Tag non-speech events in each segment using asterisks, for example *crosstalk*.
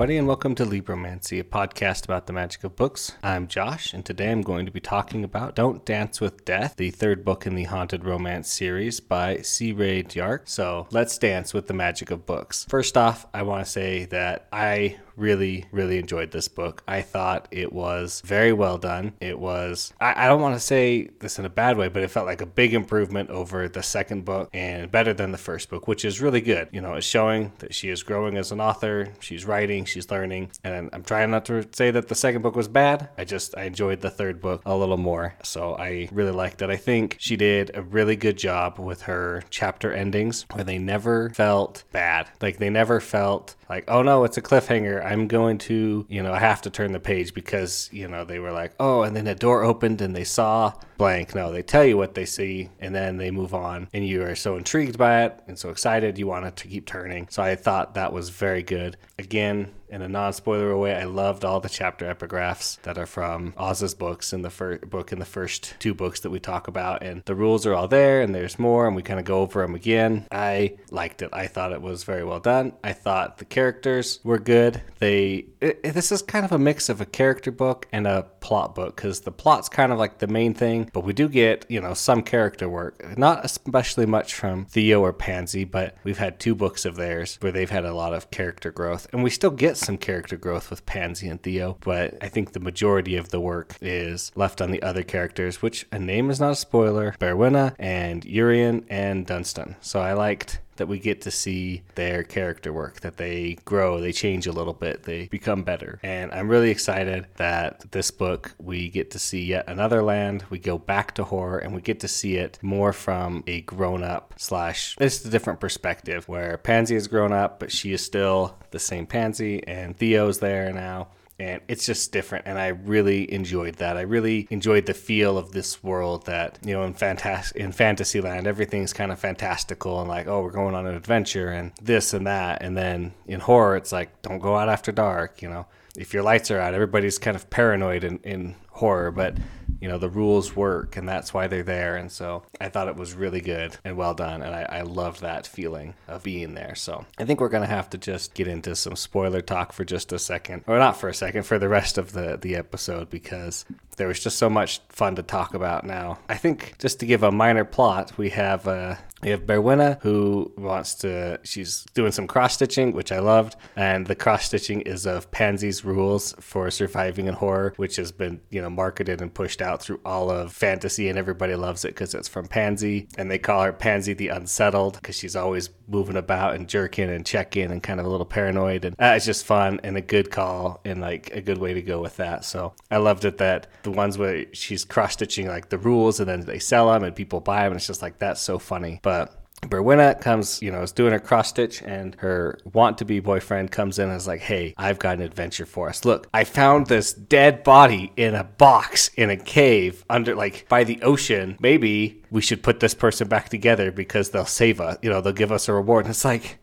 Everybody, and welcome to Libromancy, a podcast about the magic of books. I'm Josh, and today I'm going to be talking about Don't Dance with Death, the third book in the Haunted Romance series by C. Ray Djark. So let's dance with the magic of books. First off, I want to say that I really, really enjoyed this book. I thought it was very well done. It was, I, I don't want to say this in a bad way, but it felt like a big improvement over the second book and better than the first book, which is really good. You know, it's showing that she is growing as an author. She's writing, she's learning. And I'm trying not to say that the second book was bad. I just, I enjoyed the third book a little more. So I really liked it. I think she did a really good job with her chapter endings where they never felt bad. Like they never felt like, oh no, it's a cliffhanger. I'm going to, you know, I have to turn the page because, you know, they were like, oh, and then a door opened and they saw blank. No, they tell you what they see and then they move on. And you are so intrigued by it and so excited you want it to keep turning. So I thought that was very good. Again, in a non-spoiler way, I loved all the chapter epigraphs that are from Oz's books in the first book in the first two books that we talk about, and the rules are all there, and there's more, and we kind of go over them again. I liked it. I thought it was very well done. I thought the characters were good. They it, this is kind of a mix of a character book and a plot book because the plot's kind of like the main thing, but we do get you know some character work. Not especially much from Theo or Pansy, but we've had two books of theirs where they've had a lot of character growth, and we still get some character growth with Pansy and Theo, but I think the majority of the work is left on the other characters, which a name is not a spoiler Berwina and Urian and Dunstan. So I liked that we get to see their character work, that they grow, they change a little bit, they become better. And I'm really excited that this book, we get to see yet another land. We go back to horror and we get to see it more from a grown up slash, it's a different perspective where Pansy has grown up, but she is still the same Pansy, and Theo's there now and it's just different and i really enjoyed that. I really enjoyed the feel of this world that you know in fantastic in fantasyland everything's kind of fantastical and like oh we're going on an adventure and this and that. And then in horror it's like don't go out after dark you know. If your lights are out everybody's kind of paranoid in, in horror but you know the rules work and that's why they're there. And so i thought it was really good and well done. And i, I loved that feeling of being there. So i think we're going to have to just get into some spoiler talk for just a second or not for a second for the rest of the the episode because there was just so much fun to talk about now. I think just to give a minor plot we have uh we have Berwina who wants to, she's doing some cross stitching, which I loved. And the cross stitching is of Pansy's rules for surviving in horror, which has been, you know, marketed and pushed out through all of fantasy. And everybody loves it because it's from Pansy. And they call her Pansy the Unsettled because she's always moving about and jerking and checking and kind of a little paranoid. And uh, it's just fun and a good call and like a good way to go with that. So I loved it that the ones where she's cross stitching like the rules and then they sell them and people buy them. And it's just like, that's so funny. But but Berwina comes, you know, is doing her cross stitch, and her want to be boyfriend comes in and is like, Hey, I've got an adventure for us. Look, I found this dead body in a box in a cave under, like, by the ocean. Maybe we should put this person back together because they'll save us, you know, they'll give us a reward. And it's like,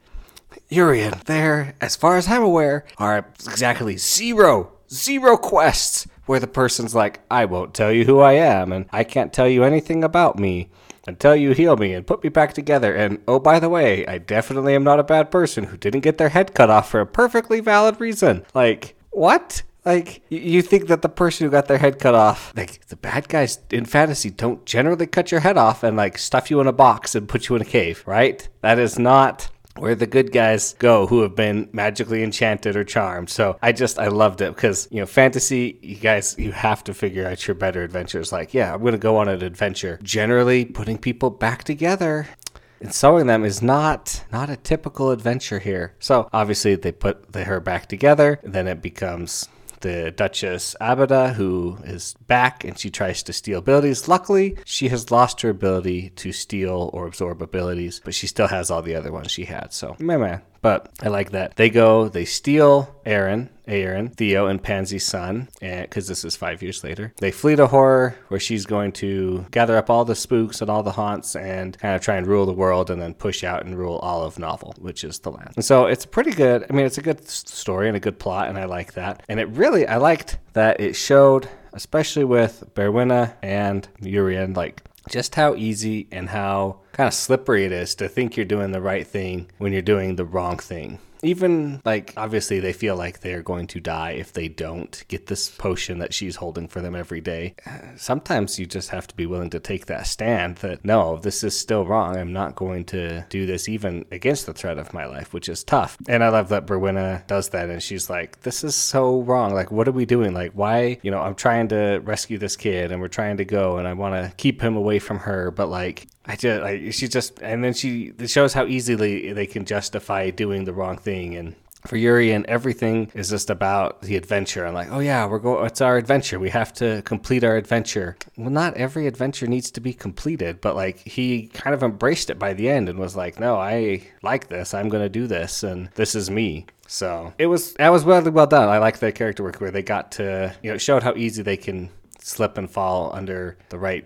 Urian, there, as far as I'm aware, are exactly zero, zero quests where the person's like, I won't tell you who I am, and I can't tell you anything about me until you heal me and put me back together. And oh, by the way, I definitely am not a bad person who didn't get their head cut off for a perfectly valid reason. Like, what? Like, you think that the person who got their head cut off, like, the bad guys in fantasy don't generally cut your head off and, like, stuff you in a box and put you in a cave, right? That is not where the good guys go who have been magically enchanted or charmed. So I just I loved it because you know fantasy you guys you have to figure out your better adventures. Like yeah, I'm gonna go on an adventure. Generally, putting people back together and sewing them is not not a typical adventure here. So obviously they put the, her back together, then it becomes the Duchess Abada, who is back and she tries to steal abilities. Luckily, she has lost her ability to steal or absorb abilities, but she still has all the other ones she had. So, meh, meh. But I like that. They go, they steal Aaron, Aaron, Theo, and Pansy's son, because this is five years later. They flee to horror, where she's going to gather up all the spooks and all the haunts and kind of try and rule the world and then push out and rule all of Novel, which is the land. And so it's pretty good. I mean, it's a good story and a good plot, and I like that. And it really, I liked that it showed, especially with Berwina and Urian, like just how easy and how kind of slippery it is to think you're doing the right thing when you're doing the wrong thing even like obviously they feel like they're going to die if they don't get this potion that she's holding for them every day. Sometimes you just have to be willing to take that stand that no, this is still wrong. I'm not going to do this even against the threat of my life, which is tough. And I love that Berwinna does that and she's like, this is so wrong. Like, what are we doing? Like, why, you know, I'm trying to rescue this kid and we're trying to go and I want to keep him away from her, but like, I just like she just and then she it shows how easily they can justify doing the wrong thing and for Urian everything is just about the adventure. I'm like, oh yeah, we're going. It's our adventure. We have to complete our adventure. Well, not every adventure needs to be completed, but like he kind of embraced it by the end and was like, no, I like this. I'm going to do this, and this is me. So it was that was really well done. I like the character work where they got to you know it showed how easy they can slip and fall under the right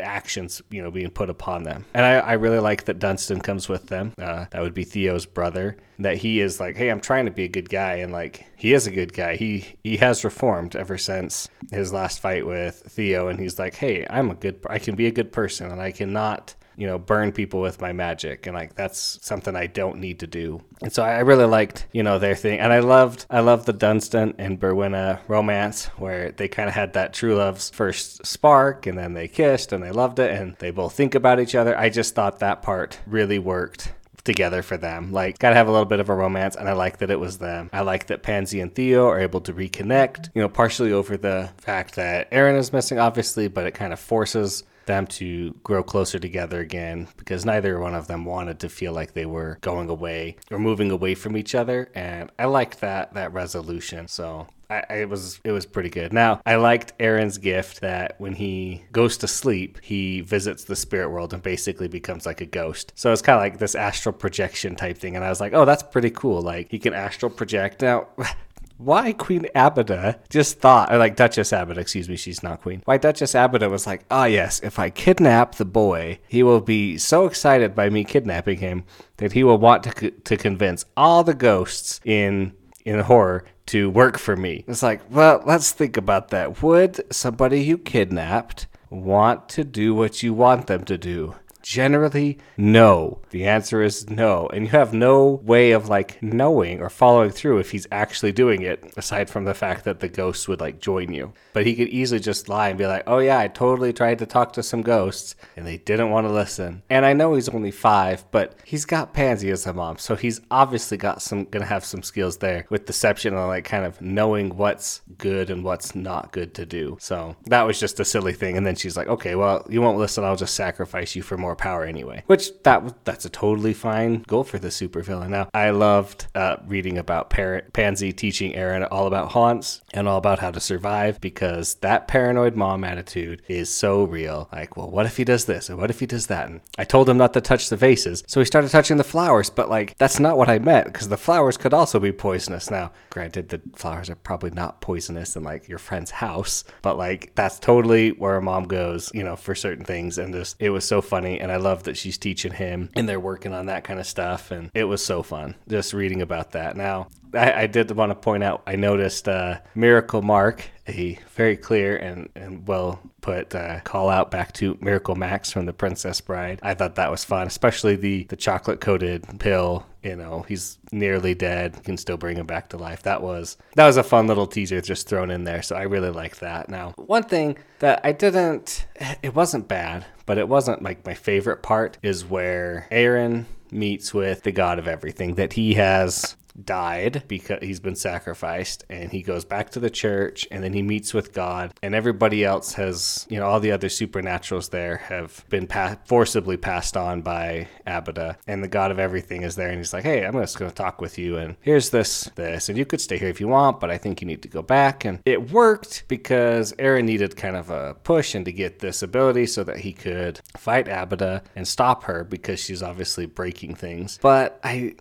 actions, you know, being put upon them. And I, I really like that Dunstan comes with them. Uh, that would be Theo's brother. That he is like, hey, I'm trying to be a good guy, and like he is a good guy. He he has reformed ever since his last fight with Theo, and he's like, hey, I'm a good, I can be a good person, and I cannot you know, burn people with my magic. And like, that's something I don't need to do. And so I really liked, you know, their thing. And I loved, I loved the Dunstan and Berwinna romance where they kind of had that true love's first spark and then they kissed and they loved it and they both think about each other. I just thought that part really worked together for them. Like, gotta have a little bit of a romance, and I like that it was them. I like that Pansy and Theo are able to reconnect, you know, partially over the fact that Aaron is missing, obviously, but it kind of forces them to grow closer together again because neither one of them wanted to feel like they were going away or moving away from each other and I liked that that resolution so I, it was it was pretty good. Now I liked Aaron's gift that when he goes to sleep, he visits the spirit world and basically becomes like a ghost. So it's kind of like this astral projection type thing, and I was like, oh, that's pretty cool. Like he can astral project. Now *laughs* why Queen Abida just thought, or like Duchess Abida, excuse me, she's not queen. Why Duchess Abida was like, ah, oh, yes, if I kidnap the boy, he will be so excited by me kidnapping him that he will want to, to convince all the ghosts in in horror to work for me. It's like, well, let's think about that. Would somebody you kidnapped want to do what you want them to do? Generally, no. The answer is no. And you have no way of like knowing or following through if he's actually doing it, aside from the fact that the ghosts would like join you. But he could easily just lie and be like, oh yeah, I totally tried to talk to some ghosts and they didn't want to listen. And I know he's only five, but he's got Pansy as a mom. So he's obviously got some, gonna have some skills there with deception and like kind of knowing what's good and what's not good to do. So that was just a silly thing. And then she's like, okay, well, you won't listen. I'll just sacrifice you for more power anyway. Which that that's a totally fine goal for the supervillain. Now, I loved uh, reading about Parrot Pansy teaching Aaron all about haunts and all about how to survive because that paranoid mom attitude is so real. Like, well, what if he does this and what if he does that? And I told him not to touch the vases, so he started touching the flowers. But like, that's not what I meant because the flowers could also be poisonous. Now, granted, the flowers are probably not poisonous in like your friend's house, but like that's totally where a mom goes, you know, for certain things. And just it was so funny and I love that she's teaching him and they're working on that kind of stuff. And it was so fun just reading about that. Now, I, I did want to point out, I noticed uh, Miracle Mark, a very clear and, and well put uh, call out back to Miracle Max from The Princess Bride. I thought that was fun, especially the, the chocolate coated pill. You know, he's nearly dead, can still bring him back to life. That was that was a fun little teaser just thrown in there. So I really like that. Now, one thing that I didn't, it wasn't bad, but it wasn't like my favorite part is where Aaron meets with the god of everything that he has died because he's been sacrificed and he goes back to the church and then he meets with God and everybody else has you know all the other supernaturals there have been pa- forcibly passed on by Abida and the God of everything is there and he's like hey I'm just going to talk with you and here's this this and you could stay here if you want but I think you need to go back and it worked because Aaron needed kind of a push and to get this ability so that he could fight Abida and stop her because she's obviously breaking things but I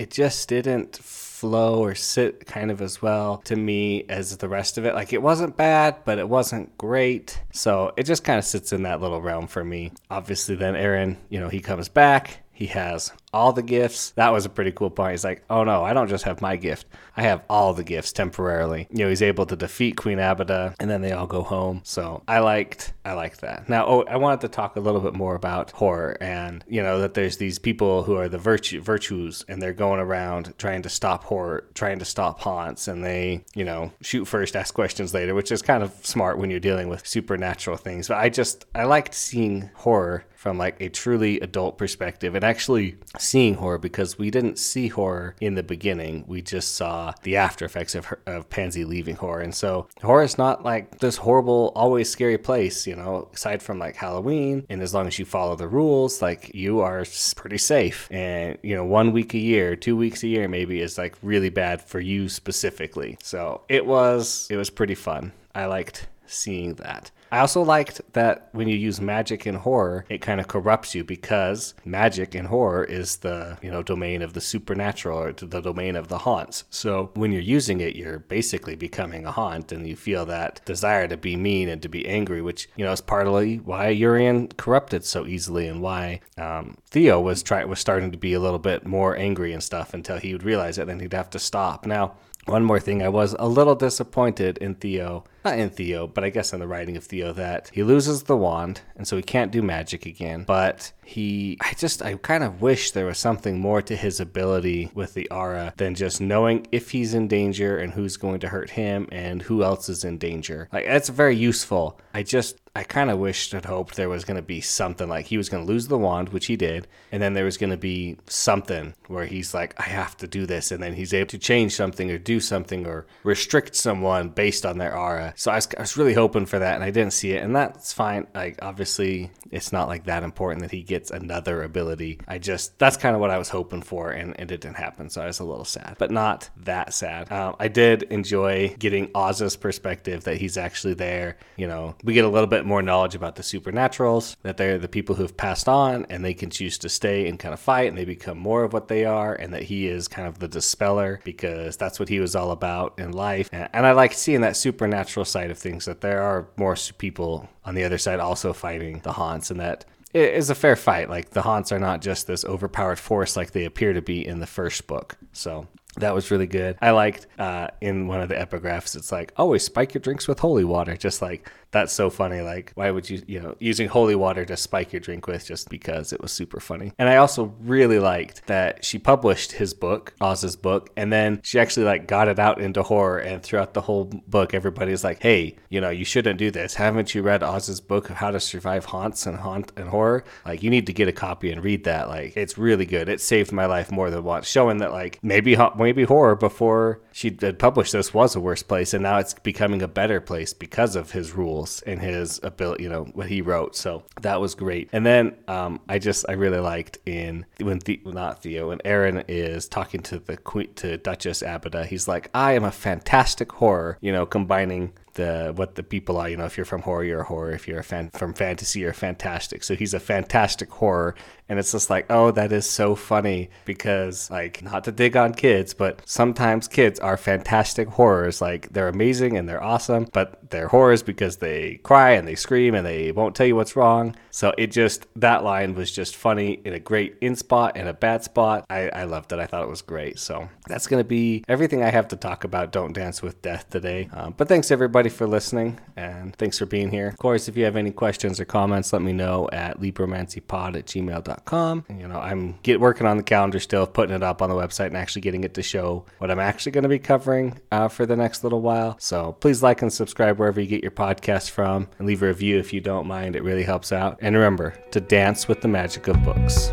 it just didn't flow or sit kind of as well to me as the rest of it. Like it wasn't bad, but it wasn't great. So it just kind of sits in that little realm for me. Obviously, then Aaron, you know, he comes back. He has all the gifts. That was a pretty cool part. He's like, oh no, I don't just have my gift. I have all the gifts temporarily. You know, he's able to defeat Queen Abada and then they all go home. So I liked, I liked that. Now, oh, I wanted to talk a little bit more about horror and, you know, that there's these people who are the virtue, virtues and they're going around trying to stop horror, trying to stop haunts and they, you know, shoot first, ask questions later, which is kind of smart when you're dealing with supernatural things. But I just, I liked seeing horror from like a truly adult perspective and actually seeing horror because we didn't see horror in the beginning. We just saw the after effects of, her, of Pansy leaving horror. And so horror is not like this horrible, always scary place, you know, aside from like Halloween. And as long as you follow the rules, like you are pretty safe. And, you know, one week a year, two weeks a year maybe is like really bad for you specifically. So it was, it was pretty fun. I liked seeing that. I also liked that when you use magic in horror, it kind of corrupts you because magic in horror is the, you know, domain of the supernatural or the domain of the haunts. So when you're using it, you're basically becoming a haunt and you feel that desire to be mean and to be angry, which, you know, is partly why Urian corrupted so easily and why um, Theo was trying was starting to be a little bit more angry and stuff until he would realize it and he'd have to stop. Now, one more thing, I was a little disappointed in Theo, not in Theo, but I guess in the writing of Theo, that he loses the wand, and so he can't do magic again. But he, I just, I kind of wish there was something more to his ability with the aura than just knowing if he's in danger and who's going to hurt him and who else is in danger. Like, that's very useful. I just, I kind of wished and hoped there was going to be something like he was going to lose the wand, which he did, and then there was going to be something where he's like, I have to do this, and then he's able to change something or do something or restrict someone based on their aura. So I was, I was really hoping for that, and I didn't see it, and that's fine. Like obviously, it's not like that important that he gets another ability. I just that's kind of what I was hoping for, and, and it didn't happen, so I was a little sad, but not that sad. Um, I did enjoy getting Oz's perspective that he's actually there. You know, we get a little bit more knowledge about the supernaturals, that they're the people who have passed on, and they can choose to stay and kind of fight, and they become more of what they are, and that he is kind of the dispeller because that's what he was all about in life. And, and I like seeing that supernatural side of things, that there are more people on the other side also fighting the haunts, and that it is a fair fight. Like the haunts are not just this overpowered force like they appear to be in the first book. So that was really good. I liked uh, in one of the epigraphs, it's like, always spike your drinks with holy water. Just like that's so funny. Like, why would you, you know, using holy water to spike your drink with just because it was super funny. And I also really liked that she published his book, Oz's book, and then she actually like got it out into horror. And throughout the whole book, everybody's like, hey, you know, you shouldn't do this. Haven't you read Oz's book of how to survive haunts and haunt and horror? Like, you need to get a copy and read that. Like, it's really good. It saved my life more than once, showing that like maybe maybe horror before she had published this was a worse place, and now it's becoming a better place because of his rules and his ability, you know, what he wrote. So that was great. And then um, I just I really liked in when the, not Theo when Aaron is talking to the queen to Duchess Abada. He's like, I am a fantastic horror, you know, combining the what the people are. You know, if you're from horror, you're a horror. If you're a fan from fantasy, you're fantastic. So he's a fantastic horror, and it's just like, oh, that is so funny because like not to dig on kids, but sometimes kids are fantastic horrors. Like they're amazing and they're awesome, but they're horrors because they cry and they scream and they won't tell you what's wrong. So it just that line was just funny in a great in spot and a bad spot. I, I loved it. I thought it was great. So that's gonna be everything I have to talk about. Don't dance with death today. Um, but thanks everybody for listening and thanks for being here. Of course, if you have any questions or comments, let me know at libromancypod at gmail.com. You know, I'm get working on the calendar still, putting it up on the website and actually getting it to show what I'm actually going to be covering uh, for the next little while. So please like and subscribe wherever you get your podcast from and leave a review if you don't mind. It really helps out. And remember to dance with the magic of books.